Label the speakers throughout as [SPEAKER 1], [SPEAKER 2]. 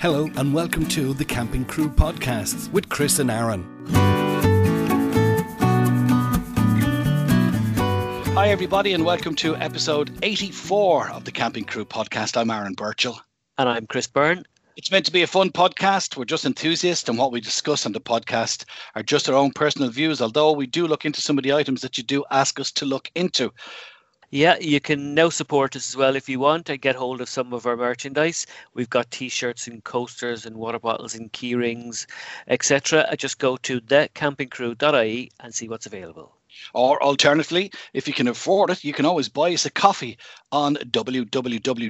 [SPEAKER 1] Hello, and welcome to the Camping Crew Podcasts with Chris and Aaron.
[SPEAKER 2] Hi, everybody, and welcome to episode 84 of the Camping Crew Podcast. I'm Aaron Burchael.
[SPEAKER 3] And I'm Chris Byrne.
[SPEAKER 2] It's meant to be a fun podcast. We're just enthusiasts, and what we discuss on the podcast are just our own personal views, although we do look into some of the items that you do ask us to look into.
[SPEAKER 3] Yeah, you can now support us as well if you want and get hold of some of our merchandise. We've got t-shirts and coasters and water bottles and key rings, etc. Just go to thecampingcrew.ie and see what's available.
[SPEAKER 2] Or alternatively, if you can afford it, you can always buy us a coffee on www.ko-fi.com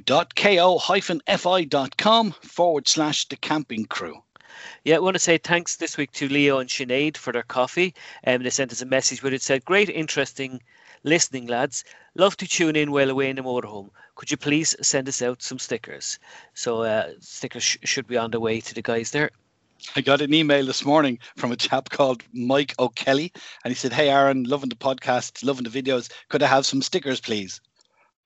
[SPEAKER 2] forward slash the camping crew.
[SPEAKER 3] Yeah, I want to say thanks this week to Leo and Sinead for their coffee. Um, they sent us a message where it said, Great, interesting listening, lads. Love to tune in while away in the motorhome. Could you please send us out some stickers? So, uh, stickers sh- should be on the way to the guys there.
[SPEAKER 2] I got an email this morning from a chap called Mike O'Kelly, and he said, Hey, Aaron, loving the podcast, loving the videos. Could I have some stickers, please?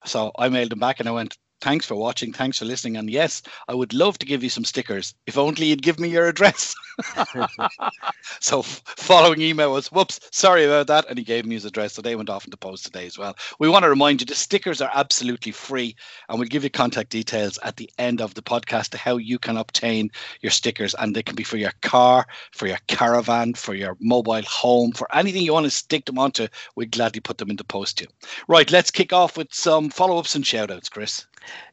[SPEAKER 2] So I mailed him back and I went, thanks for watching. Thanks for listening. And yes, I would love to give you some stickers. If only you'd give me your address. so following email was, whoops, sorry about that. And he gave me his address. So they went off into post today as well. We want to remind you the stickers are absolutely free. And we'll give you contact details at the end of the podcast to how you can obtain your stickers. And they can be for your car, for your caravan, for your mobile home, for anything you want to stick them onto. We'd gladly put them in the post to you. Right, let's kick off with some follow ups and shout outs, Chris.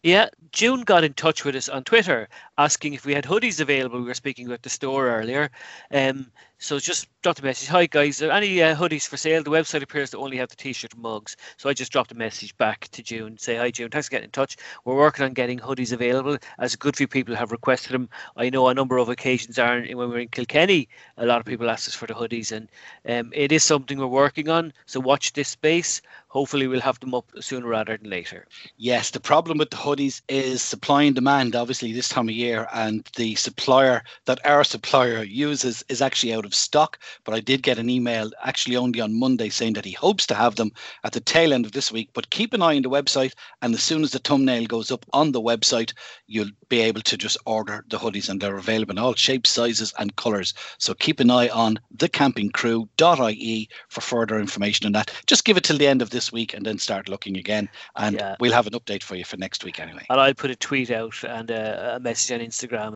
[SPEAKER 3] Yeah, June got in touch with us on Twitter asking if we had hoodies available. We were speaking about the store earlier. Um, so just dropped a message. Hi guys, are any uh, hoodies for sale? The website appears to only have the t-shirt mugs. So I just dropped a message back to June. Say hi June, thanks for getting in touch. We're working on getting hoodies available as a good few people have requested them. I know a number of occasions are when we were in Kilkenny, a lot of people asked us for the hoodies and um, it is something we're working on. So watch this space. Hopefully we'll have them up sooner rather than later.
[SPEAKER 2] Yes, the problem with the hoodies is supply and demand, obviously this time of year, and the supplier that our supplier uses is actually out of stock. But I did get an email actually only on Monday saying that he hopes to have them at the tail end of this week. But keep an eye on the website, and as soon as the thumbnail goes up on the website, you'll be able to just order the hoodies, and they're available in all shapes, sizes, and colours. So keep an eye on thecampingcrew.ie for further information on that. Just give it till the end of this week and then start looking again. And yeah. we'll have an update for you for next week anyway.
[SPEAKER 3] And I'll put a tweet out and a message on Instagram.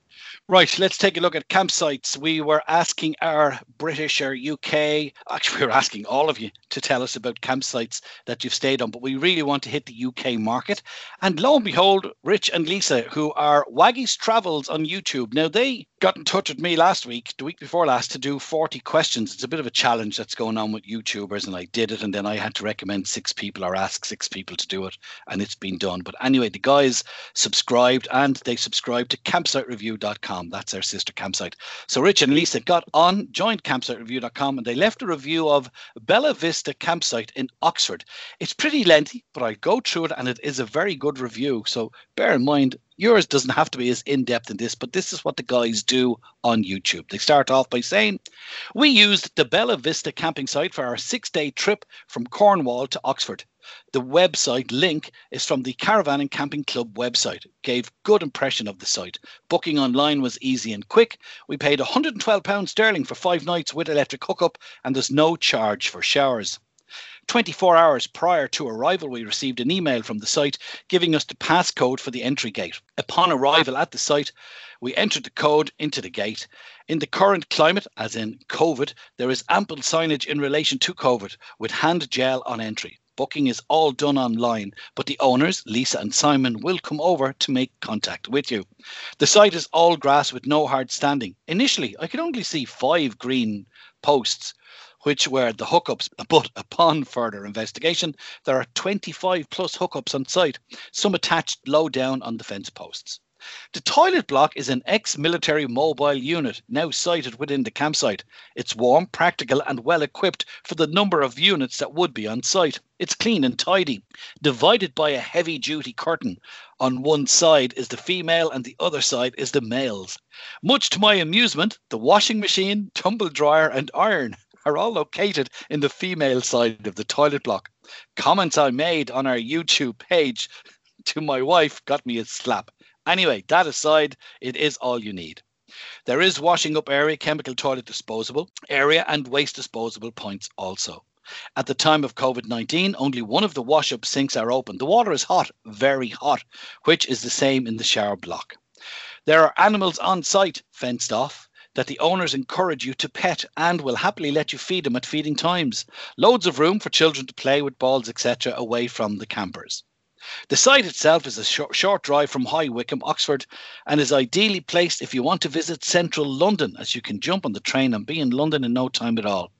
[SPEAKER 2] Right, let's take a look at campsites. We were asking our British or UK, actually, we're asking all of you to tell us about campsites that you've stayed on, but we really want to hit the UK market. And lo and behold, Rich and Lisa, who are Waggies Travels on YouTube, now they got in touch with me last week, the week before last, to do 40 questions. It's a bit of a challenge that's going on with YouTubers, and I did it, and then I had to recommend six people or ask six people to do it, and it's been done. But anyway, the guys subscribed and they subscribed to campsitereview.com. That's our sister campsite. So Rich and Lisa got on, joined campsitereview.com, and they left a review of Bella Vista campsite in Oxford. It's pretty lengthy, but I go through it, and it is a very good review. So bear in mind, yours doesn't have to be as in depth in this, but this is what the guys do on YouTube. They start off by saying, We used the Bella Vista camping site for our six day trip from Cornwall to Oxford. The website link is from the Caravan and Camping Club website. Gave good impression of the site. Booking online was easy and quick. We paid £112 sterling for five nights with electric hookup, and there's no charge for showers. 24 hours prior to arrival, we received an email from the site giving us the passcode for the entry gate. Upon arrival at the site, we entered the code into the gate. In the current climate, as in COVID, there is ample signage in relation to COVID with hand gel on entry. Booking is all done online, but the owners, Lisa and Simon, will come over to make contact with you. The site is all grass with no hard standing. Initially, I could only see five green posts which were the hookups. But upon further investigation, there are 25 plus hookups on site, some attached low down on the fence posts. The toilet block is an ex military mobile unit now sited within the campsite. It's warm, practical, and well equipped for the number of units that would be on site. It's clean and tidy, divided by a heavy duty curtain. On one side is the female, and the other side is the males. Much to my amusement, the washing machine, tumble dryer, and iron are all located in the female side of the toilet block. Comments I made on our YouTube page to my wife got me a slap. Anyway, that aside, it is all you need. There is washing up area, chemical toilet disposable area, and waste disposable points also. At the time of COVID 19, only one of the wash up sinks are open. The water is hot, very hot, which is the same in the shower block. There are animals on site, fenced off, that the owners encourage you to pet and will happily let you feed them at feeding times. Loads of room for children to play with balls, etc., away from the campers. The site itself is a short, short drive from High Wycombe, Oxford, and is ideally placed if you want to visit central London, as you can jump on the train and be in London in no time at all.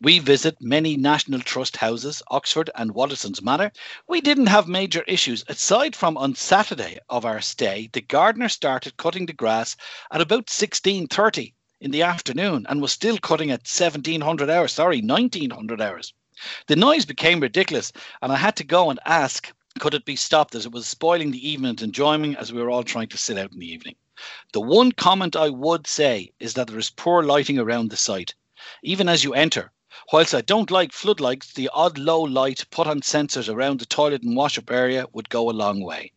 [SPEAKER 2] We visit many National Trust houses, Oxford and Waddesdon Manor. We didn't have major issues. Aside from on Saturday of our stay, the gardener started cutting the grass at about 16.30 in the afternoon and was still cutting at 1700 hours, sorry, 1900 hours. The noise became ridiculous, and I had to go and ask could it be stopped as it was spoiling the evening enjoyment as we were all trying to sit out in the evening? The one comment I would say is that there is poor lighting around the site, even as you enter. Whilst I don't like floodlights, the odd low light put on sensors around the toilet and wash up area would go a long way.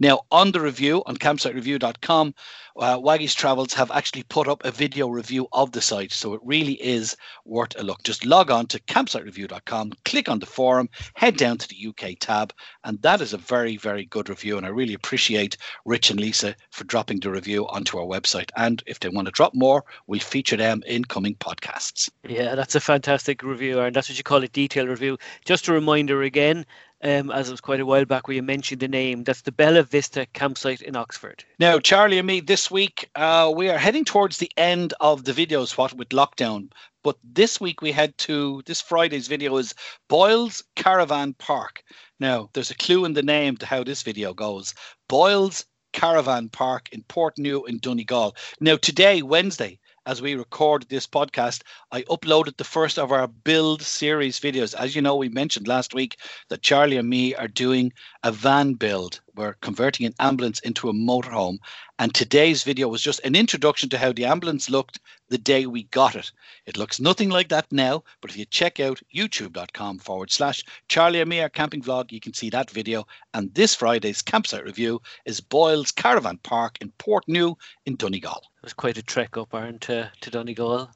[SPEAKER 2] Now, on the review on campsitereview.com, uh, Waggies Travels have actually put up a video review of the site, so it really is worth a look. Just log on to campsitereview.com, click on the forum, head down to the UK tab, and that is a very, very good review. And I really appreciate Rich and Lisa for dropping the review onto our website. And if they want to drop more, we'll feature them in coming podcasts.
[SPEAKER 3] Yeah, that's a fantastic review, and that's what you call a detailed review. Just a reminder again, um, as it was quite a while back where you mentioned the name. That's the Bella Vista campsite in Oxford.
[SPEAKER 2] Now, Charlie and me, this week uh, we are heading towards the end of the videos, what with lockdown. But this week we head to this Friday's video is Boyles Caravan Park. Now, there's a clue in the name to how this video goes. Boyles Caravan Park in Portnoo in Donegal. Now, today, Wednesday, as we record this podcast, I uploaded the first of our build series videos. As you know, we mentioned last week that Charlie and me are doing a van build. We're converting an ambulance into a motorhome. And today's video was just an introduction to how the ambulance looked the day we got it. It looks nothing like that now, but if you check out youtube.com forward slash Charlie our camping vlog, you can see that video. And this Friday's campsite review is Boyles Caravan Park in Portnoo in Donegal.
[SPEAKER 3] It was quite a trek up, Aaron, to, uh, to Donegal.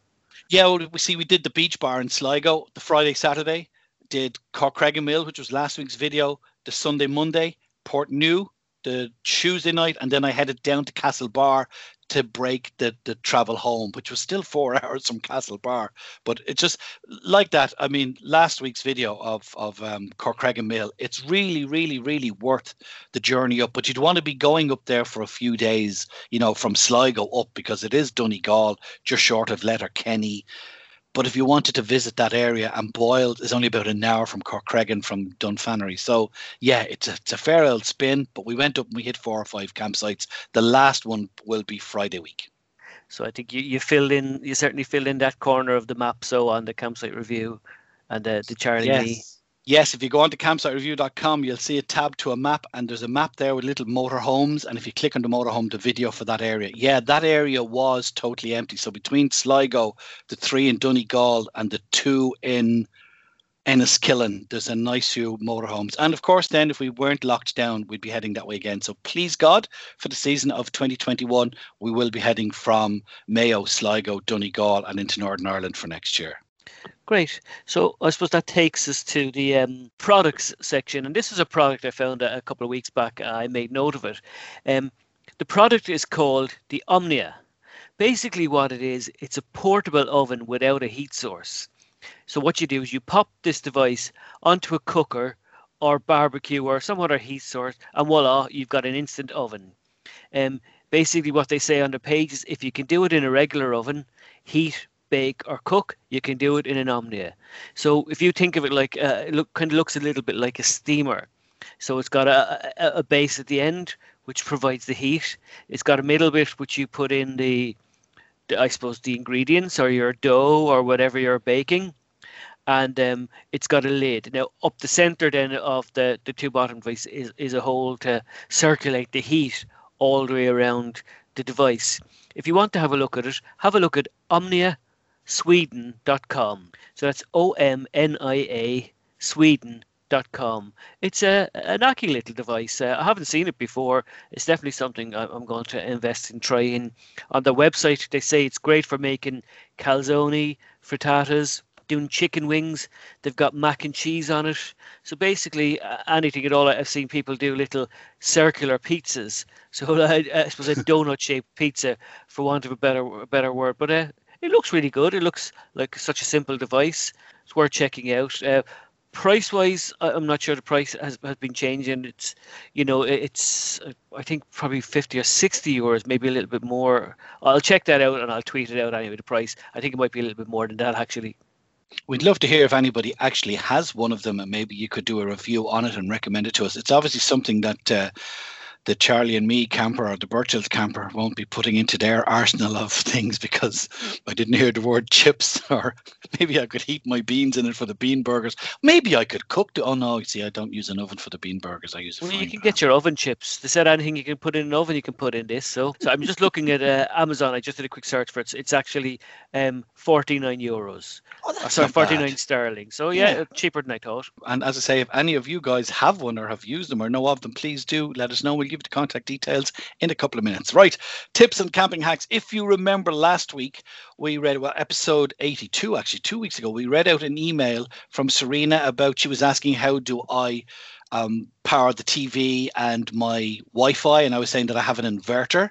[SPEAKER 2] Yeah, well, we see we did the beach bar in Sligo the Friday, Saturday. Did Corcreggan Mill, which was last week's video, the Sunday, Monday. Portnoo the Tuesday night, and then I headed down to Castlebar to break the the travel home, which was still four hours from Castlebar. But it's just like that. I mean, last week's video of of um, Corcreggan Mill, it's really, really, really worth the journey up. But you'd want to be going up there for a few days, you know, from Sligo up because it is Donegal, just short of Letterkenny. But if you wanted to visit that area, and Boyle is only about an hour from Corcreggan from Dunfanaghy. So yeah, it's a, it's a fair old spin. But we went up and we hit four or five campsites. The last one will be Friday week.
[SPEAKER 3] So I think you, you filled in, you certainly filled in that corner of the map. So on the campsite review and the, the Charlie
[SPEAKER 2] yes.
[SPEAKER 3] Lee.
[SPEAKER 2] Yes, if you go on to campsitereview.com, you'll see a tab to a map, and there's a map there with little motorhomes. And if you click on the motorhome, the video for that area, yeah, that area was totally empty. So between Sligo, the three in Donegal, and the two in Enniskillen, there's a nice few motorhomes. And of course, then if we weren't locked down, we'd be heading that way again. So please God, for the season of 2021, we will be heading from Mayo, Sligo, Donegal, and into Northern Ireland for next year.
[SPEAKER 3] Great. So I suppose that takes us to the um, products section, and this is a product I found a, a couple of weeks back. I made note of it. Um, the product is called the Omnia. Basically, what it is, it's a portable oven without a heat source. So what you do is you pop this device onto a cooker or barbecue or some other heat source, and voila, you've got an instant oven. Um, basically, what they say on the page is if you can do it in a regular oven, heat bake or cook, you can do it in an Omnia. So if you think of it like uh, it look kind of looks a little bit like a steamer. So it's got a, a, a base at the end which provides the heat. It's got a middle bit which you put in the, the I suppose the ingredients or your dough or whatever you're baking. And um, it's got a lid. Now, up the center then of the, the two bottom device is, is a hole to circulate the heat all the way around the device. If you want to have a look at it, have a look at omnia sweden.com. So that's O M N I A sweden.com. Com. It's a, a knocking little device. Uh, I haven't seen it before. It's definitely something I'm going to invest in trying. On the website, they say it's great for making calzone, frittatas, doing chicken wings. They've got mac and cheese on it. So basically, uh, anything at all. I've seen people do little circular pizzas. So I, I suppose a donut-shaped pizza, for want of a better a better word. But uh, it looks really good. It looks like such a simple device. It's worth checking out. Uh, price wise i'm not sure the price has, has been changing it's you know it's uh, i think probably 50 or 60 euros maybe a little bit more i'll check that out and i'll tweet it out anyway the price i think it might be a little bit more than that actually
[SPEAKER 2] We'd love to hear if anybody actually has one of them, and maybe you could do a review on it and recommend it to us. It's obviously something that uh, the Charlie and me camper or the Burchaels camper won't be putting into their arsenal of things because I didn't hear the word chips or maybe I could heat my beans in it for the bean burgers. Maybe I could cook the oh no, see I don't use an oven for the bean burgers. I use a
[SPEAKER 3] well, you can
[SPEAKER 2] pan.
[SPEAKER 3] get your oven chips. They said anything you can put in an oven you can put in this. So, so I'm just looking at uh, Amazon. I just did a quick search for it. It's actually um 49 euros.
[SPEAKER 2] Oh, that's
[SPEAKER 3] sorry,
[SPEAKER 2] not bad.
[SPEAKER 3] 49 sterling. So yeah,
[SPEAKER 2] Yeah.
[SPEAKER 3] cheaper than I thought.
[SPEAKER 2] And as I say, if any of you guys have one or have used them or know of them, please do let us know. We'll give the contact details in a couple of minutes. Right. Tips and camping hacks. If you remember last week, we read, well, episode 82, actually, two weeks ago, we read out an email from Serena about she was asking, How do I um, power the TV and my Wi Fi? And I was saying that I have an inverter.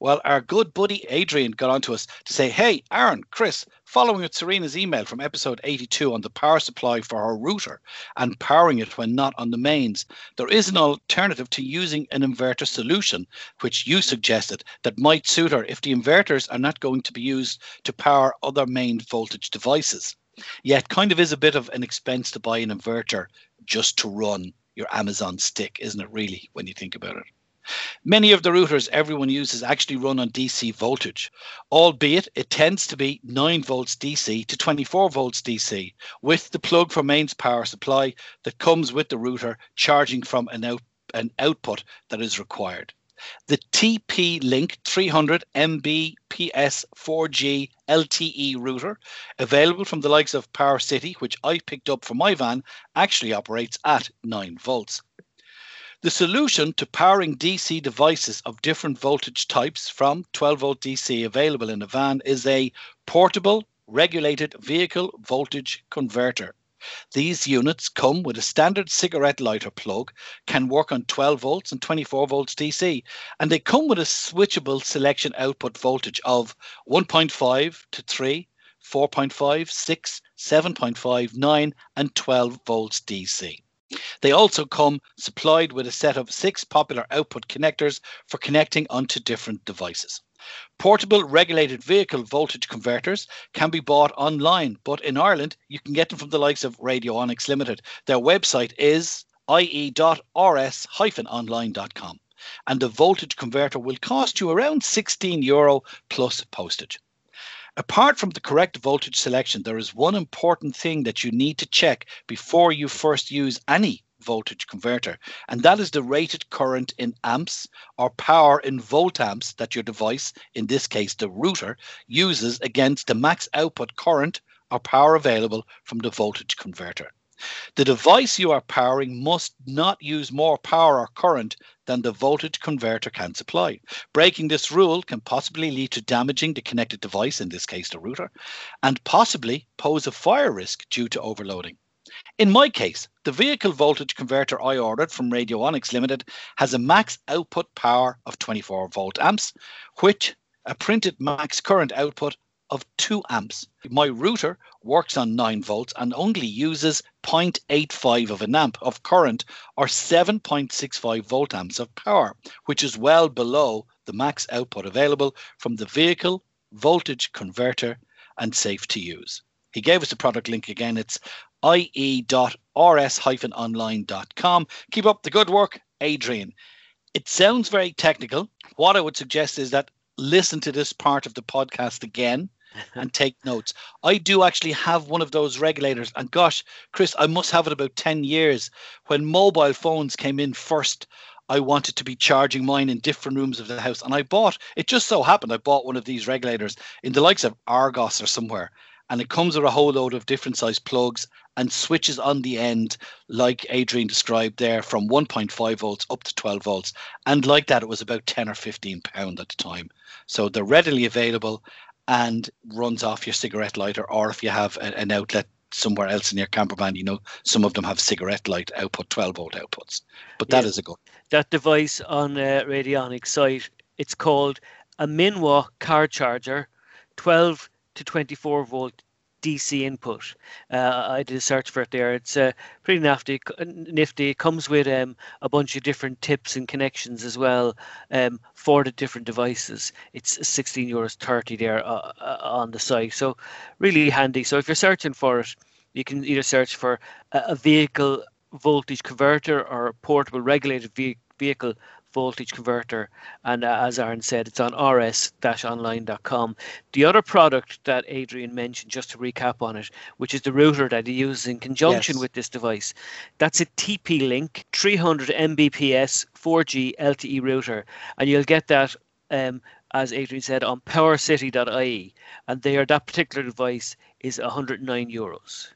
[SPEAKER 2] Well, our good buddy Adrian got on to us to say, Hey, Aaron, Chris, following with Serena's email from episode 82 on the power supply for her router and powering it when not on the mains, there is an alternative to using an inverter solution, which you suggested, that might suit her if the inverters are not going to be used to power other main voltage devices. Yet, kind of is a bit of an expense to buy an inverter just to run your Amazon stick, isn't it, really, when you think about it? Many of the routers everyone uses actually run on DC voltage, albeit it tends to be 9 volts DC to 24 volts DC, with the plug for mains power supply that comes with the router charging from an, out, an output that is required. The TP Link 300 Mbps 4G LTE router, available from the likes of Power City, which I picked up for my van, actually operates at 9 volts. The solution to powering DC devices of different voltage types from 12 volt DC available in a van is a portable regulated vehicle voltage converter. These units come with a standard cigarette lighter plug, can work on 12 volts and 24 volts DC, and they come with a switchable selection output voltage of 1.5 to 3, 4.5, 6, 7.5, 9, and 12 volts DC. They also come supplied with a set of six popular output connectors for connecting onto different devices. Portable regulated vehicle voltage converters can be bought online, but in Ireland you can get them from the likes of Radionics Limited. Their website is ie.rs-online.com and the voltage converter will cost you around 16 euro plus postage. Apart from the correct voltage selection, there is one important thing that you need to check before you first use any voltage converter, and that is the rated current in amps or power in volt amps that your device, in this case the router, uses against the max output current or power available from the voltage converter. The device you are powering must not use more power or current than the voltage converter can supply. Breaking this rule can possibly lead to damaging the connected device, in this case the router, and possibly pose a fire risk due to overloading. In my case, the vehicle voltage converter I ordered from Radionics Limited has a max output power of 24 volt amps, which a printed max current output of 2 amps. My router works on 9 volts and only uses 0.85 of an amp of current or 7.65 volt amps of power, which is well below the max output available from the vehicle voltage converter and safe to use. He gave us the product link again. It's ie.rs-online.com. Keep up the good work, Adrian. It sounds very technical. What I would suggest is that listen to this part of the podcast again and take notes. I do actually have one of those regulators. And gosh, Chris, I must have it about 10 years. When mobile phones came in first, I wanted to be charging mine in different rooms of the house. And I bought, it just so happened, I bought one of these regulators in the likes of Argos or somewhere. and it comes with a whole load of different size plugs and switches on the end, like Adrian described there, from 1.5 volts up to 12 volts. And like that, it was about 10 or 15 pound at the time. So they're readily available and runs off your cigarette lighter, or if you have a, an outlet somewhere else in your camper van, you know, some of them have cigarette light output, 12 volt outputs. But that yeah. is a good.
[SPEAKER 3] That device on uh, Radionic site, it's called a Minwa car charger, 12 to 24 volt DC input. Uh, I did a search for it there. It's uh, pretty nifty. Nifty. It comes with um, a bunch of different tips and connections as well um, for the different devices. It's 16 euros 30 there uh, uh, on the site. So really handy. So if you're searching for it, you can either search for a, vehicle voltage converter or portable regulated ve- vehicle voltage converter. And uh, as Aaron said, it's on rs-online.com. The other product that Adrian mentioned, just to recap on it, which is the router that he uses in conjunction yes. with this device, that's a TP-Link 300 Mbps 4G LTE router, and you'll get that. Um, as Adrian said, on powercity.ie, and there that particular device is 109 euros.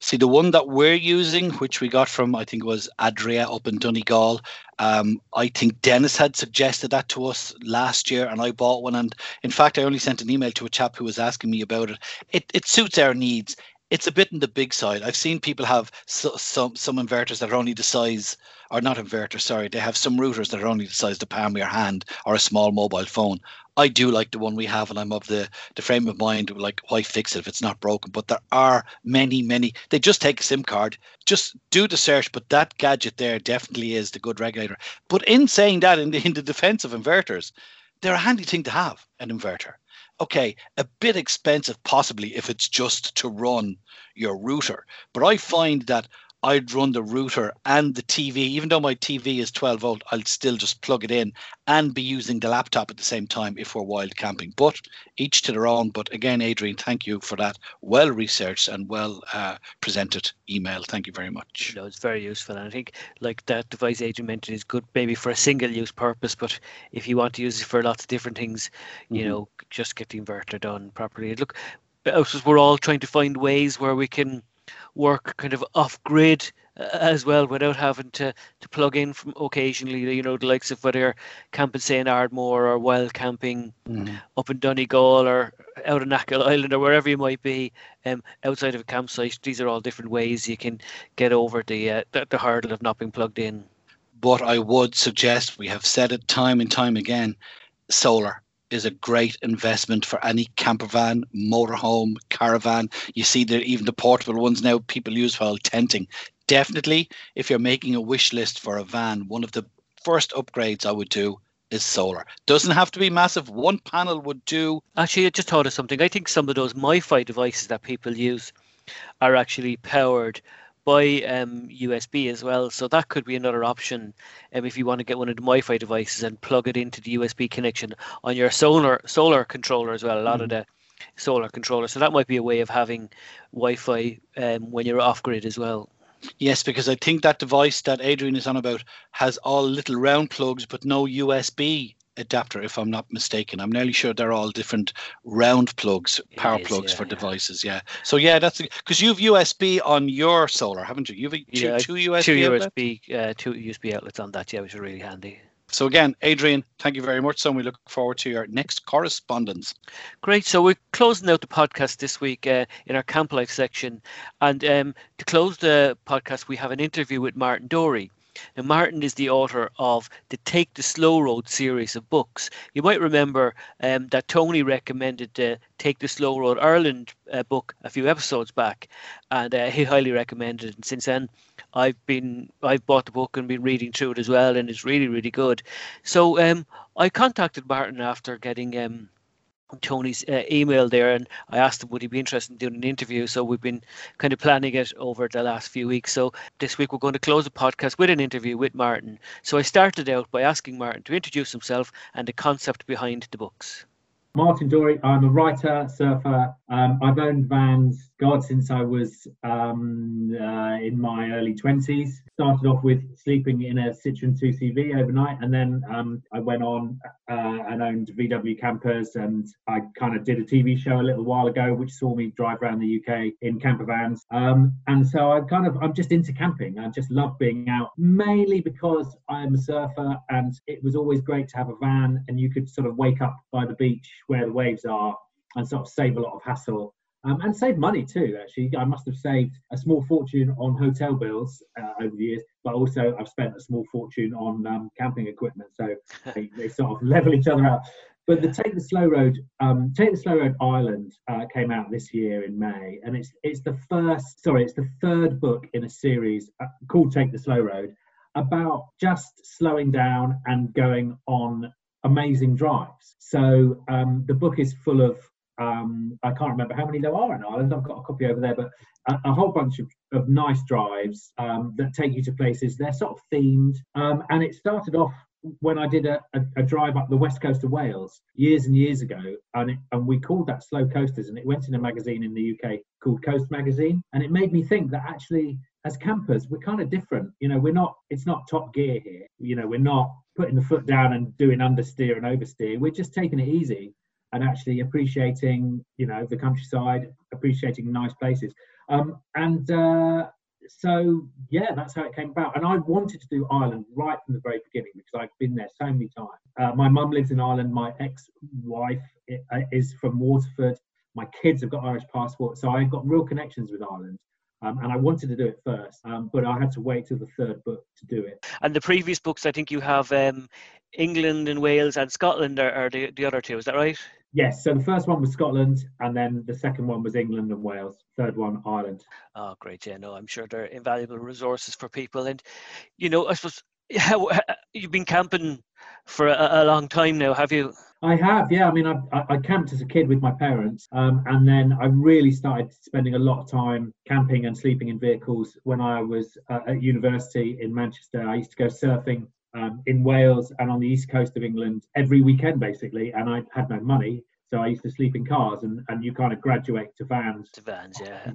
[SPEAKER 2] See, the one that we're using, which we got from, I think it was Adria up in Donegal, um, I think Dennis had suggested that to us last year, and I bought one. And in fact, I only sent an email to a chap who was asking me about it. It, it suits our needs. It's a bit in the big side. I've seen people have so, some some inverters that are only the size, or not inverters, sorry, they have some routers that are only the size of the palm of your hand or a small mobile phone. I do like the one we have, and I'm of the the frame of mind like why fix it if it's not broken. But there are many, many. They just take a SIM card, just do the search. But that gadget there definitely is the good regulator. But in saying that, in the in the defense of inverters, they're a handy thing to have an inverter. Okay, a bit expensive possibly if it's just to run your router. But I find that I'd run the router and the TV, even though my TV is 12 volt, I'll still just plug it in and be using the laptop at the same time if we're wild camping. But each to their own. But again, Adrian, thank you for that well researched and well uh, presented email. Thank you very much.
[SPEAKER 3] No, it's very useful. And I think like that device Adrian mentioned is good maybe for a single use purpose, but if you want to use it for lots of different things, you mm-hmm. know, just get the inverter done properly. Look, we're all trying to find ways where we can work kind of off grid uh, as well without having to, to plug in from occasionally, you know, the likes of whether you're camping, say, in Ardmore or wild camping mm. up in Donegal or out on Achill Island or wherever you might be um, outside of a campsite. These are all different ways you can get over the, uh, the, the hurdle of not being plugged in.
[SPEAKER 2] But I would suggest, we have said it time and time again, solar is a great investment for any camper van, motorhome, caravan. You see that even the portable ones now people use while tenting. Definitely, if you're making a wish list for a van, one of the first upgrades I would do is solar. Doesn't have to be massive. One panel would do.
[SPEAKER 3] Actually, I just thought of something. I think some of those MiFi devices that people use are actually powered by um, USB as well. So that could be another option um, if you want to get one of the MiFi devices and plug it into the USB connection on your solar solar controller as well. A lot mm. of the solar controllers. So that might be a way of having Wi-Fi um, when you're off grid as well.
[SPEAKER 2] Yes, because I think that device that Adrian is on about has all little round plugs but no USB adapter, if I'm not mistaken. I'm nearly sure they're all different round plugs, power is, plugs yeah, for yeah. devices. Yeah. So yeah, that's because you've USB on your solar, haven't you? You've two, yeah, two USB,
[SPEAKER 3] two USB, uh, two USB outlets on that. Yeah, which are really handy.
[SPEAKER 2] So again, Adrian, thank you very much. So we look forward to your next correspondence.
[SPEAKER 3] Great. So we're closing out the podcast this week uh, in our Camp Life section, and um, to close the podcast, we have an interview with Martin Dorey. Now, Martin is the author of the Take the Slow Road series of books. You might remember um, that Tony recommended the Take the Slow Road Ireland uh, book a few episodes back, and uh, he highly recommended it. And since then, I've been I've bought the book and been reading through it as well, and it's really really good. So um, I contacted Martin after getting um, Tony's uh, email there, and I asked him would he be interested in doing an interview. So we've been kind of planning it over the last few weeks. So this week we're going to close the podcast with an interview with Martin. So I started out by asking Martin to introduce himself and the concept behind the books.
[SPEAKER 4] Martin Dorey. I'm a writer, surfer, Um, I've owned vans, God, since I was um, uh, in my early 20s. Started off with sleeping in a Citroen 2CV overnight, and then um, I went on uh, and owned VW campers. And I kind of did a TV show a little while ago, which saw me drive around the UK in camper vans. Um, and so I kind of, I'm just into camping. I just love being out, mainly because I'm a surfer, and it was always great to have a van, and you could sort of wake up by the beach where the waves are and sort of save a lot of hassle um, and save money too. Actually, I must have saved a small fortune on hotel bills uh, over the years, but also I've spent a small fortune on um, camping equipment. So they, they, sort of level each other out. But the Take the Slow Road, um, Take the Slow Road Ireland uh, came out this year in May, and it's it's the first, sorry, it's the third book in a series uh, called Take the Slow Road about just slowing down and going on amazing drives. So um, the book is full of um, I can't remember how many there are in Ireland. I've got a copy over there, but a, a whole bunch of, of nice drives um, that take you to places. They're sort of themed, um, and it started off when I did a, a, a, drive up the west coast of Wales years and years ago, and it, and we called that Slow Coasters, and it went in a magazine in the UK called Coast Magazine, and it made me think that actually as campers we're kind of different. You know, we're not. It's not Top Gear here. You know, we're not putting the foot down and doing understeer and oversteer. We're just taking it easy and actually appreciating, you know, the countryside, appreciating nice places. Um, and uh, so, yeah, that's how it came about. And I wanted to do Ireland right from the very beginning because I've been there so many times. Uh, my mum lives in Ireland. My ex-wife uh, is from Waterford. My kids have got Irish passports, so I've got real connections with Ireland. Um, and I wanted to do it first, um, but I had to wait till the third book to do it.
[SPEAKER 3] And the previous books, I think you have um, England and Wales and Scotland are, are the, the other two. Is that right?
[SPEAKER 4] Yes, so the first one was Scotland, and then the second one was England and Wales. Third one, Ireland.
[SPEAKER 3] Oh, great! Yeah, no, I'm sure they're invaluable resources for people. And you know, I suppose you've been camping for a, a, long time now, have you?
[SPEAKER 4] I have, yeah. I mean, I, I, camped as a kid with my parents, um, and then I really started spending a lot of time camping and sleeping in vehicles when I was uh, at university in Manchester. I used to go surfing um, in Wales and on the east coast of England every weekend, basically. And I had no money, so I used to sleep in cars, and, and you kind of graduate to vans.
[SPEAKER 3] To vans, yeah.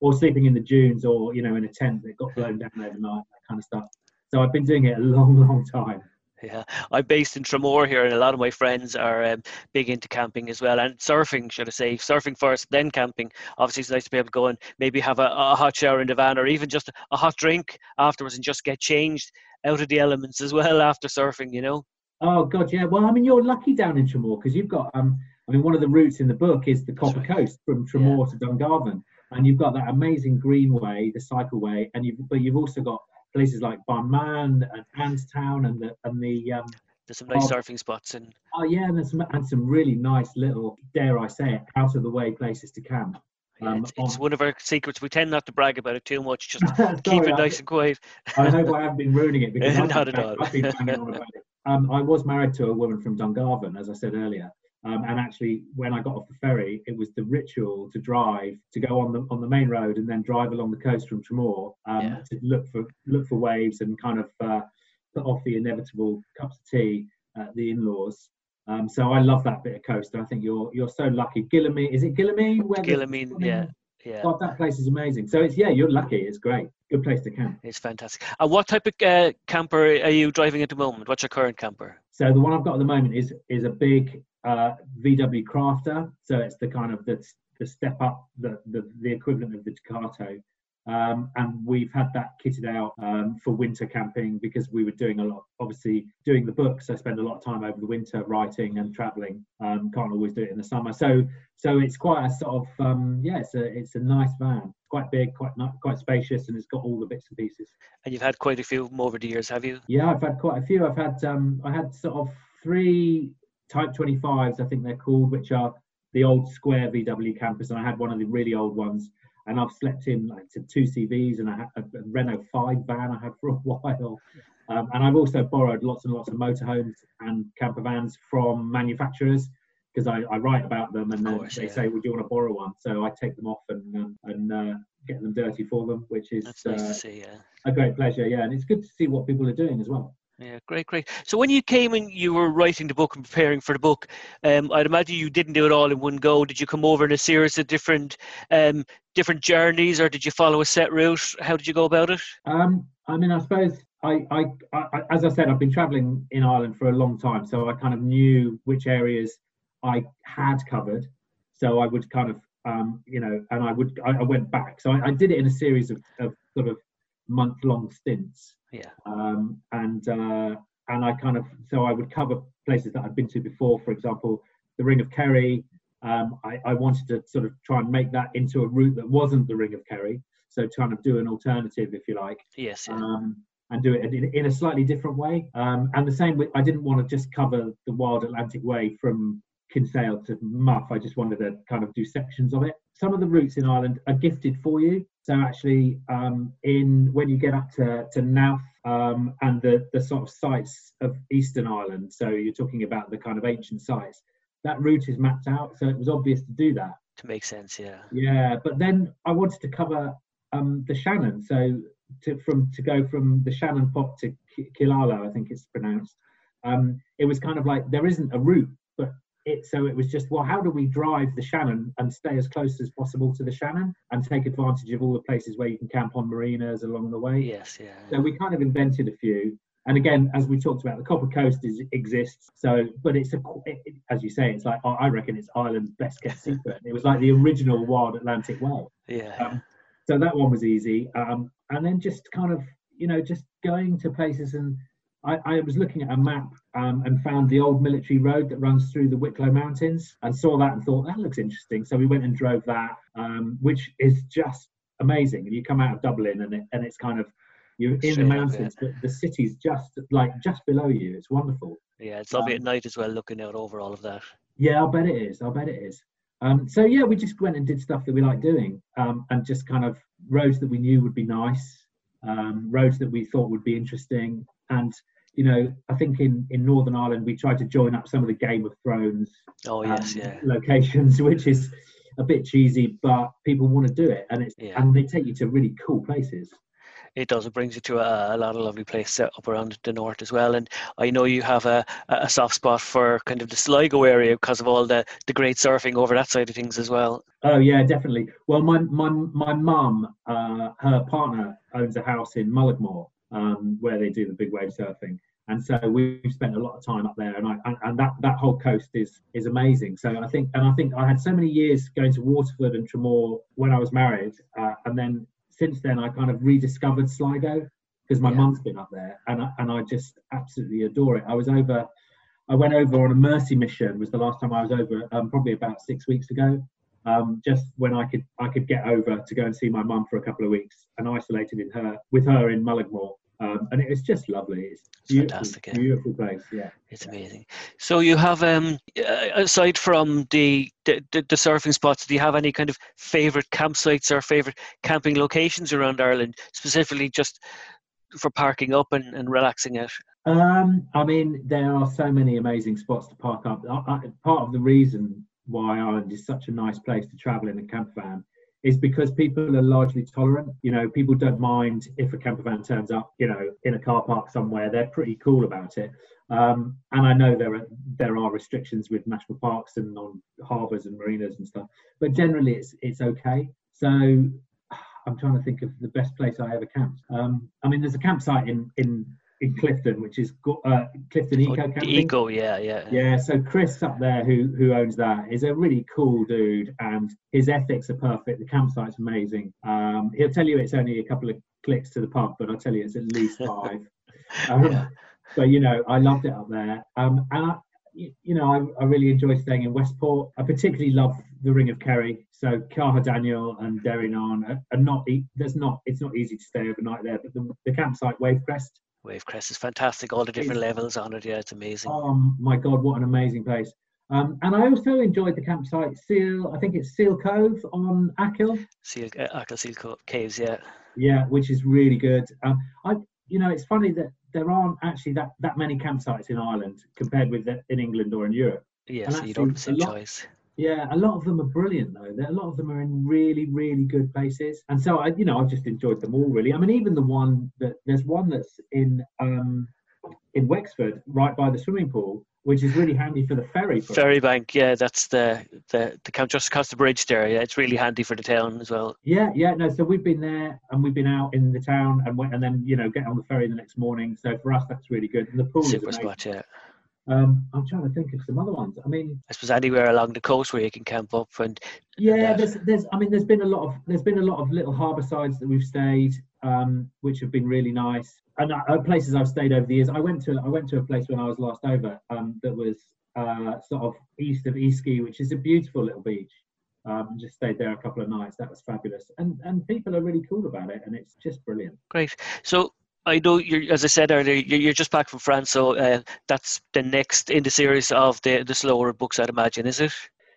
[SPEAKER 4] Or sleeping in the dunes, or you know, in a tent that got blown down overnight, that kind of stuff. So I've been doing it a long, long time.
[SPEAKER 3] Yeah, I'm based in Tramore here, and a lot of my friends are um, big into camping as well, and surfing, should I say? Surfing first, then camping. Obviously, it's nice to be able to go and maybe have a, a hot shower in the van, or even just a hot drink afterwards, and just get changed out of the elements as well after surfing, you know?
[SPEAKER 4] Oh God, yeah. Well, I mean, you're lucky down in Tramore because you've got. Um, I mean, one of the routes in the book is the Copper right. Coast from Tramore yeah. to Dungarvan, and you've got that amazing greenway, the cycleway, and you've but you've also got places like Bunmahon and Annestown and the and the. Um,
[SPEAKER 3] there's some nice surfing spots and.
[SPEAKER 4] Oh yeah, and some and some really nice little, dare I say it, out of the way places to camp.
[SPEAKER 3] Um, it's, it's, one of our secrets. We tend not to brag about it too much. Just Sorry, keep it nice and quiet.
[SPEAKER 4] I hope I haven't been ruining it because at all. I've been banging on about it. Um, I was married to a woman from Dungarvan, as I said earlier. Um, and actually, when I got off the ferry, it was the ritual to drive to go on the on the main road and then drive along the coast from Tramore um, yeah. to look for look for waves and kind of uh, put off the inevitable cups of tea at the in-laws. Um, so I love that bit of coast. I think you're you're so lucky. Gillamine, is it Gillamine?
[SPEAKER 3] Where Gillamine, yeah. Yeah.
[SPEAKER 4] God, that place is amazing. So it's yeah, you're lucky. It's great. Good place to camp.
[SPEAKER 3] It's fantastic. And what type of uh, camper are you driving at the moment? What's your current camper?
[SPEAKER 4] So the one I've got at the moment is is a big uh, VW Crafter. So it's the kind of the, the step up, the, the the equivalent of the Ducato. Um, and we've had that kitted out um, for winter camping because we were doing a lot, obviously doing the books. I spend a lot of time over the winter writing and traveling. Um, can't always do it in the summer. So, so it's quite a sort of um, yeah, it's a it's a nice van, quite big, quite quite spacious, and it's got all the bits and pieces.
[SPEAKER 3] And you've had quite a few over the years, have you?
[SPEAKER 4] Yeah, I've had quite a few. I've had um, I had sort of three Type 25s, I think they're called, which are the old square VW campers, and I had one of the really old ones and I've slept in like two CVs and I had a Renault 5 van I had for a while. Um, and I've also borrowed lots and lots of motorhomes and camper vans from manufacturers because I, I, write about them and course, they yeah. say, "Would you want to borrow one?" So I take them off and um, and uh, get them dirty for them, which is
[SPEAKER 3] nice uh, see, yeah.
[SPEAKER 4] a great pleasure. Yeah, and it's good to see what people are doing as well.
[SPEAKER 3] Yeah, great, great. So when you came and you were writing the book and preparing for the book, um, I'd imagine you didn't do it all in one go. Did you come over in a series of different um, different journeys, or did you follow a set route? How did you go about it?
[SPEAKER 4] Um, I mean, I suppose I, I, I, as I said, I've been travelling in Ireland for a long time, so I kind of knew which areas I had covered. So I would kind of, um, you know, and I would, I, I went back. So I, did it in a series of, of sort of month-long stints.
[SPEAKER 3] Yeah.
[SPEAKER 4] Um, and uh, and I kind of, so I would cover places that I'd been to before. For example, the Ring of Kerry. Um, I, I wanted to sort of try and make that into a route that wasn't the Ring of Kerry. So trying to do an alternative, if you like.
[SPEAKER 3] Yes. Yeah.
[SPEAKER 4] Um, and do it in, in a slightly different way. Um, and the same with, I didn't want to just cover the Wild Atlantic Way from Kinsale to Muff. I just wanted to kind of do sections of it. Some of the routes in Ireland are gifted for you. So actually, um, in when you get up to to Knowth um, and the the sort of sites of Eastern Ireland, so you're talking about the kind of ancient sites. That route is mapped out, so it was obvious to do that.
[SPEAKER 3] To make sense, yeah.
[SPEAKER 4] Yeah, but then I wanted to cover um, the Shannon, so to from to go from the Shannon pot to Killala, I think it's pronounced. Um, it was kind of like there isn't a route, it so it was just well, how do we drive the Shannon and stay as close as possible to the Shannon and take advantage of all the places where you can camp on marinas along the way?
[SPEAKER 3] Yes, yeah.
[SPEAKER 4] So we kind of invented a few. And again, as we talked about, the Copper Coast is, exists. So, but it's a, it, as you say, it's like I reckon it's Ireland's best kept secret. it was like the original Wild Atlantic Way.
[SPEAKER 3] Yeah.
[SPEAKER 4] Um, so that one was easy. Um, and then just kind of you know just going to places and I, I was looking at a map um, and found the old military road that runs through the Wicklow Mountains and saw that and thought that looks interesting. So we went and drove that, um, which is just amazing. And you come out of Dublin and it, and it's kind of you're in the mountains, but the city's just like just below you. It's wonderful.
[SPEAKER 3] Yeah, it's lovely um, at night as well, looking out over all of that.
[SPEAKER 4] Yeah, I'll bet it is. I'll bet it is. Um, so yeah, we just went and did stuff that we like doing, um, and just kind of roads that we knew would be nice, um, roads that we thought would be interesting, and you know, I think in in Northern Ireland we tried to join up some of the Game of Thrones.
[SPEAKER 3] Oh yes, um, yeah.
[SPEAKER 4] Locations, which is a bit cheesy, but people want to do it, and it's yeah. and they take you to really cool places
[SPEAKER 3] it does. It brings you to a, a, lot of lovely places up around the north as well. And I know you have a, a soft spot for kind of the Sligo area because of all the, the great surfing over that side of things as well.
[SPEAKER 4] Oh yeah, definitely. Well, my my my mum, uh, her partner owns a house in Mullaghmore um, where they do the big wave surfing. And so we've spent a lot of time up there, and I and, and that that whole coast is is amazing. So I think, and I think I had so many years going to Waterford and Tramore when I was married, uh, and then since then I kind of rediscovered Sligo because my yeah. mum's been up there and I, and I just absolutely adore it. I was over, I went over on a mercy mission was the last time I was over, um, probably about six weeks ago. Um, just when I could I could get over to go and see my mum for a couple of weeks and isolated in her with her in Mullaghmore. Um, and it was just lovely. It's, it's fantastic, yeah. beautiful place. Yeah,
[SPEAKER 3] it's amazing. So you have, um, uh, aside from the, the, the surfing spots, do you have any kind of favorite campsites or favorite camping locations around Ireland, specifically just for parking up and, and relaxing out?
[SPEAKER 4] Um, I mean, there are so many amazing spots to park up. I, I, part of the reason why Ireland is such a nice place to travel in a camp van is because people are largely tolerant. You know, people don't mind if a camper van turns up, you know, in a car park somewhere. They're pretty cool about it. Um, and I know there are there are restrictions with national parks and on harbours and marinas and stuff, but generally it's it's okay. So I'm trying to think of the best place I ever camped. Um, I mean, there's a campsite in in in Clifden, which is uh, Clifden Eco Camping.
[SPEAKER 3] Eco, yeah, yeah.
[SPEAKER 4] Yeah, so Chris up there, who who owns that, is a really cool dude, and his ethics are perfect. The campsite's amazing. Um, he'll tell you it's only a couple of clicks to the pub, but I'll tell you it's at least five. um, yeah. But you know, I loved it up there, um, and I, you know, I, I, really enjoy staying in Westport. I particularly love the Ring of Kerry. So Caherdaniel and Derry Derrynane are, are not. There's not. It's not easy to stay overnight there, but the, the campsite Wavecrest
[SPEAKER 3] Wavecrest is fantastic. All the different it's, levels on it. Yeah, it's amazing.
[SPEAKER 4] Oh my God, what an amazing place. Um, and I also enjoyed the campsite Seal, I think it's Seal Cove on Achill.
[SPEAKER 3] Seal, uh, Achill Seal Co- Caves, yeah.
[SPEAKER 4] Yeah, which is really good. Um, I, you know, it's funny that there aren't actually that, that many campsites in Ireland compared with the, in England or in Europe.
[SPEAKER 3] Yes, yeah, so you don't have the same choice.
[SPEAKER 4] Yeah, a lot of them are brilliant though. A lot of them are in really, really good places, and so I, you know, I've just enjoyed them all really. I mean, even the one that there's one that's in um, in Wexford, right by the swimming pool, which is really handy for the ferry. us.
[SPEAKER 3] Ferry Bank, yeah, that's the the the count just across the bridge there. Yeah, it's really handy for the town as well.
[SPEAKER 4] Yeah, yeah, no. So we've been there and we've been out in the town and went, and then you know get on the ferry the next morning. So for us, that's really good. And the pool
[SPEAKER 3] Super
[SPEAKER 4] is amazing.
[SPEAKER 3] spot, yeah.
[SPEAKER 4] Um, I'm trying to think of some other ones. I mean,
[SPEAKER 3] I suppose anywhere along the coast where you can camp up and
[SPEAKER 4] yeah,
[SPEAKER 3] that.
[SPEAKER 4] there's, there's, I mean, there's been a lot of, there's been a lot of little harbour sides that we've stayed, um, which have been really nice. And uh, places I've stayed over the years. I went to, I went to a place when I was last over, um, that was uh, sort of east of Easkey, which is a beautiful little beach. Um, and just stayed there a couple of nights. That was fabulous, and and people are really cool about it, and it's just brilliant.
[SPEAKER 3] Great. So I know you're, as I said earlier, you're, you're just back from France, so uh, that's the next in the series of the the slower books, I'd imagine, is it?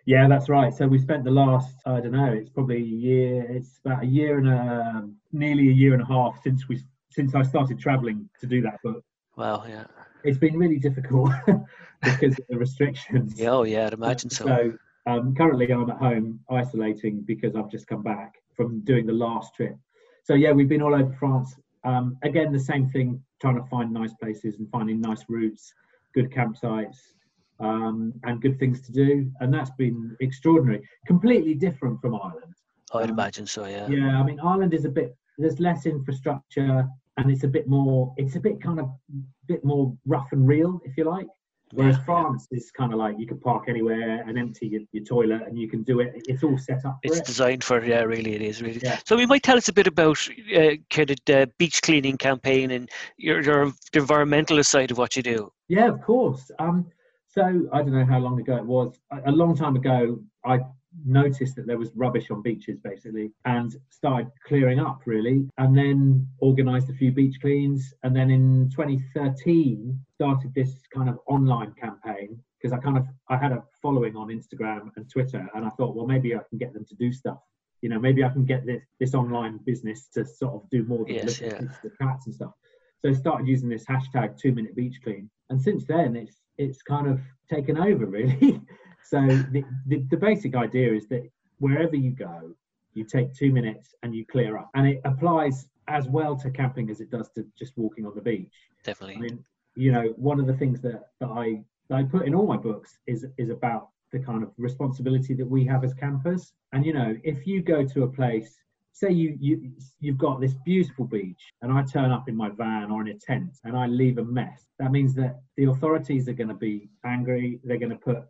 [SPEAKER 4] Yeah, that's right. So we spent the last, I don't know, it's probably a year. It's about a year and a nearly a year and a half since we since I started travelling to do that book.
[SPEAKER 3] Wow, yeah.
[SPEAKER 4] It's been really difficult because of the restrictions.
[SPEAKER 3] Yeah, oh yeah, I'd imagine so.
[SPEAKER 4] So um, currently I'm at home isolating because I've just come back from doing the last trip. So yeah, we've been all over France. Um, again, the same thing, trying to find nice places and finding nice routes, good campsites, um, and good things to do. And that's been extraordinary. Completely different from Ireland.
[SPEAKER 3] Oh, I'd
[SPEAKER 4] um,
[SPEAKER 3] imagine so, yeah.
[SPEAKER 4] Yeah, I mean Ireland is a bit there's less infrastructure and it's a bit more it's a bit kind of bit more rough and real if you like. Whereas
[SPEAKER 3] Yeah.
[SPEAKER 4] France is kind of like you can park anywhere and empty your, your toilet and you can do it. It's all set up for
[SPEAKER 3] It's
[SPEAKER 4] it.
[SPEAKER 3] designed for yeah, really it is really.
[SPEAKER 4] Yeah.
[SPEAKER 3] So you might tell us a bit about uh, kind of the beach cleaning campaign and your your the environmentalist side of what you do.
[SPEAKER 4] Yeah, of course. Um, so I don't know how long ago it was. A long time ago, I noticed that there was rubbish on beaches basically and started clearing up really and then organized a few beach cleans and then in 2013 started this kind of online campaign because I kind of I had a following on Instagram and Twitter and I thought well maybe I can get them to do stuff. You know maybe I can get this this online business to sort of do more than
[SPEAKER 3] Yes, yeah.
[SPEAKER 4] the cats and stuff. So I started using this hashtag two minute beach clean and since then it's it's kind of taken over really so the, the, the basic idea is that wherever you go you take two minutes and you clear up and it applies as well to camping as it does to just walking on the beach
[SPEAKER 3] Definitely.
[SPEAKER 4] I mean, you know, one of the things that, that I that I put in all my books is is about the kind of responsibility that we have as campers. And you know, if you go to a place, say you you you've got this beautiful beach, and I turn up in my van or in a tent and I leave a mess, that means that the authorities are going to be angry. They're going to put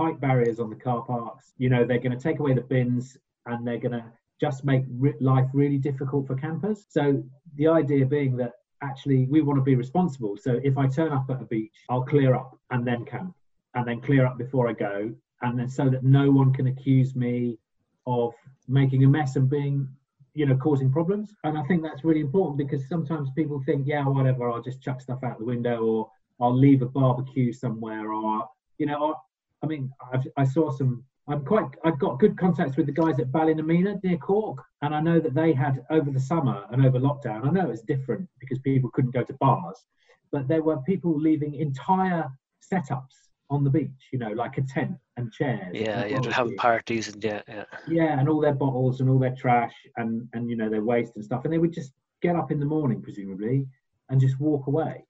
[SPEAKER 4] height barriers on the car parks. You know, they're going to take away the bins and they're going to just make re- life really difficult for campers. So the idea being that actually we want to be responsible. So if I turn up at a beach, I'll clear up and then camp, and then clear up before I go, and then so that no one can accuse me of making a mess and being, you know, causing problems. And I think that's really important because sometimes people think, yeah, whatever, I'll just chuck stuff out the window, or I'll leave a barbecue somewhere, or you know, I mean, I've, I saw some. I'm quite. I've got good contacts with the guys at Ballynamona near Cork, and I know that they had over the summer and over lockdown. I know it was different because people couldn't go to bars, but there were people leaving entire setups on the beach. You know, like a tent and chairs.
[SPEAKER 3] Yeah,
[SPEAKER 4] and
[SPEAKER 3] yeah, having parties and yeah, yeah.
[SPEAKER 4] Yeah, and all their bottles and all their trash and and you know their waste and stuff, and they would just get up in the morning presumably and just walk away.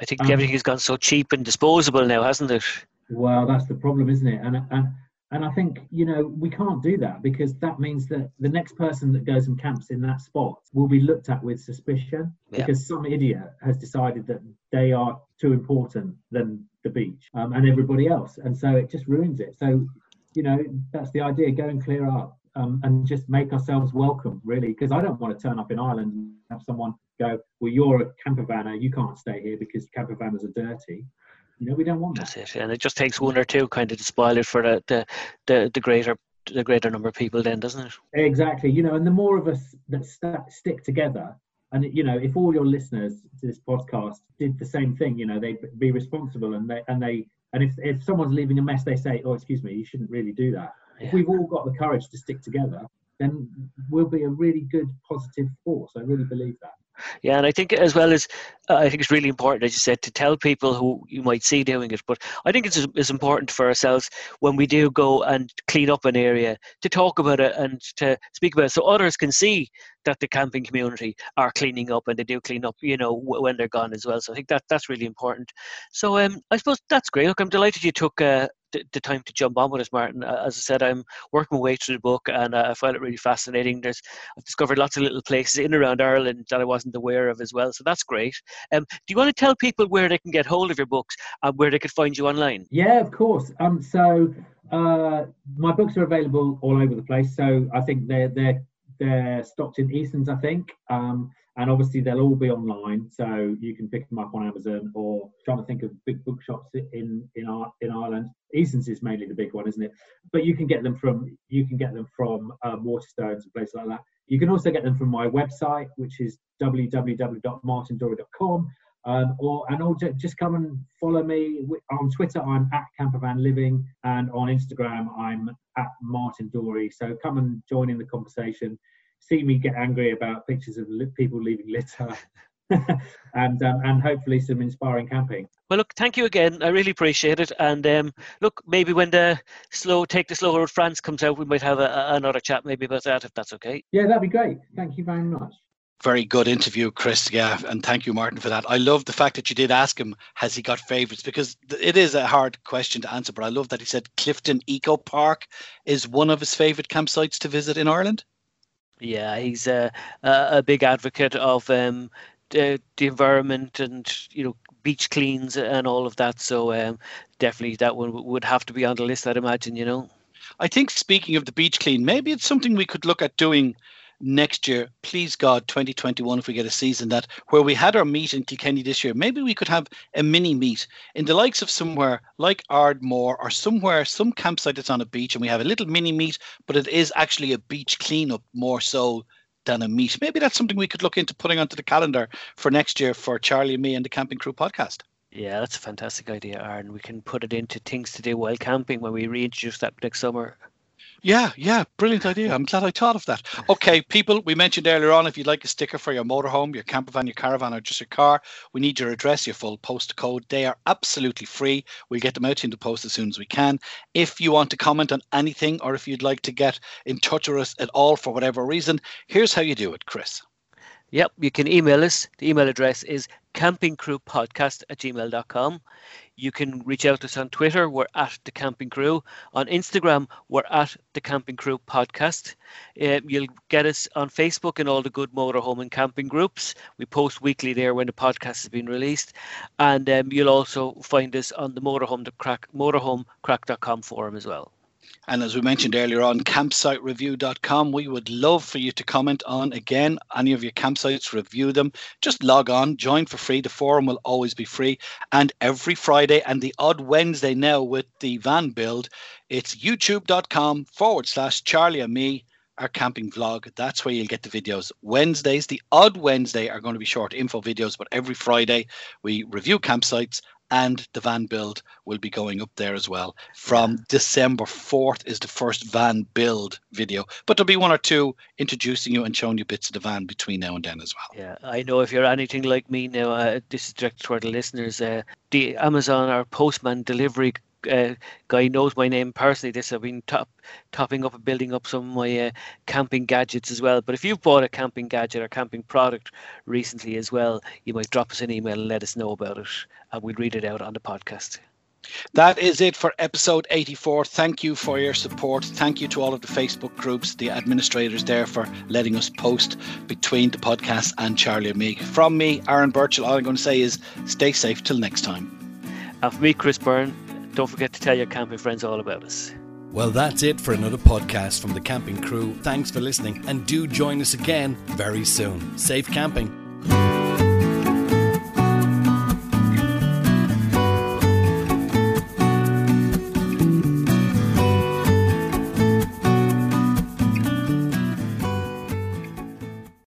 [SPEAKER 3] I think
[SPEAKER 4] Um,
[SPEAKER 3] everything has gone so cheap and disposable now, hasn't it?
[SPEAKER 4] Well, that's the problem, isn't it? And and and I think you know we can't do that because that means that the next person that goes and camps in that spot will be looked at with suspicion
[SPEAKER 3] Yeah.
[SPEAKER 4] because some idiot has decided that they are too important than the beach um, and everybody else, and so it just ruins it. So you know that's the idea: go and clear up. Um, and just make ourselves welcome, really, because I don't want to turn up in Ireland and have someone go, "Well, you're a camper vanner, you can't stay here because camper vanners are dirty." You know, we don't want that.
[SPEAKER 3] That's it. And it just takes one or two kind of to spoil it for the the, the, the greater the greater number of people then, doesn't it?
[SPEAKER 4] Exactly. You know, and the more of us that st- stick together, and you know, if all your listeners to this podcast did the same thing, you know, they'd be responsible, and they and they and if if someone's leaving a mess, they say, "Oh, excuse me, you shouldn't really do that." If we've all got the courage to stick together, then we'll be a really good positive force. I really believe that.
[SPEAKER 3] Yeah, and I think as well as uh, I think it's really important, as you said, to tell people who you might see doing it. But I think it's it's important for ourselves when we do go and clean up an area to talk about it and to speak about it, so others can see that the camping community are cleaning up and they do clean up, you know, when they're gone as well. So I think that that's really important. So um, I suppose that's great. Look, I'm delighted you took uh, the, time to jump on with us, Martin. As I said, I'm working my way through the book, and uh, I find it really fascinating. There's I've discovered lots of little places in around Ireland that I wasn't aware of as well, so that's great. Um, do you want to tell people where they can get hold of your books and where they can find you online?
[SPEAKER 4] Yeah, of course. Um, so uh, my books are available all over the place. So I think they're they're they're stocked in Eason's, I think. Um, and obviously they'll all be online, so you can pick them up on Amazon or trying to think of big bookshops in in our in Ireland. Eason's is mainly the big one, isn't it? But you can get them from you can get them from um, Waterstones and places like that. You can also get them from my website, which is www.martindorey.com. Um, or and just come and follow me on Twitter. I'm at Campervan Living, and on Instagram I'm at Martin Dorey. So come and join in the conversation see me get angry about pictures of li- people leaving litter. and um, and hopefully some inspiring camping.
[SPEAKER 3] Well, look, thank you again. I really appreciate it. And um, look, maybe when the slow take the slow road France comes out, we might have a, a, another chat maybe about that if that's okay.
[SPEAKER 4] Yeah, that'd be great. Thank you very much.
[SPEAKER 2] Very good interview, Chris. Yeah, and thank you, Martin, for that. I love the fact that you did ask him, has he got favourites? Because it is a hard question to answer, but I love that he said Clifden Eco Park is one of his favourite campsites to visit in Ireland.
[SPEAKER 3] Yeah, he's a a big advocate of um, the, the environment and you know beach cleans and all of that. So um, definitely that one would have to be on the list, I'd imagine. You know.
[SPEAKER 2] I think speaking of the beach clean, maybe it's something we could look at doing next year, please God, 2021, if we get a season that where we had our meet in Kilkenny this year, maybe we could have a mini meet in the likes of somewhere like Ardmore or somewhere, some campsite that's on a beach, and we have a little mini meet, but it is actually a beach cleanup more so than a meet. Maybe that's something we could look into putting onto the calendar for next year for Charlie and me and the Camping Crew podcast.
[SPEAKER 3] Yeah, that's a fantastic idea, Aaron. We can put it into things to do while camping when we reintroduce that next summer.
[SPEAKER 2] Yeah, yeah, brilliant idea. I'm glad I thought of that. Okay, people, we mentioned earlier on if you'd like a sticker for your motorhome, your camper van, your caravan, or just your car, we need your address, your full postcode. They are absolutely free. We'll get them out in the post as soon as we can. If you want to comment on anything or if you'd like to get in touch with us at all for whatever reason, here's how you do it, Chris.
[SPEAKER 3] Yep, you can email us. The email address is campingcrewpodcast at gmail.com. You can reach out to us on Twitter. We're at the Camping Crew. On Instagram, we're at the Camping Crew Podcast. Uh, you'll get us on Facebook and all the good motorhome and camping groups. We post weekly there when the podcast has been released, and um, you'll also find us on the motorhome the craic motorhomecraic.com forum as well.
[SPEAKER 2] And as we mentioned earlier on, campsitereview.com, we would love for you to comment on again any of your campsites, review them. Just log on, join for free. The forum will always be free. And every Friday and the odd Wednesday now with the van build, it's youtube.com forward slash Charlie and me our camping vlog. That's where you'll get the videos. Wednesdays, the odd Wednesday, are going to be short info videos, but every Friday we review campsites and the van build will be going up there as well. From December 4th is the first van build video, but there'll be one or two introducing you and showing you bits of the van between now and then as well.
[SPEAKER 3] Yeah, I know if you're anything like me now, uh, this is directed toward the listeners. Uh, the Amazon or Postman delivery uh, guy knows my name personally. This I've been top, topping up and building up some of my uh, camping gadgets as well. But if you've bought a camping gadget or camping product recently as well, you might drop us an email and let us know about it, and we'll read it out on the podcast.
[SPEAKER 2] That is it for episode 84. Thank you for your support. Thank you to all of the Facebook groups, the administrators there for letting us post between the podcast and Charlie and me. From me, Aaron Burchael, all I'm going to say is stay safe till next time.
[SPEAKER 3] And for me, Chris Byrne, don't forget to tell your camping friends all about us.
[SPEAKER 1] Well, that's it for another podcast from the Camping Crew. Thanks for listening and do join us again very soon. Safe camping.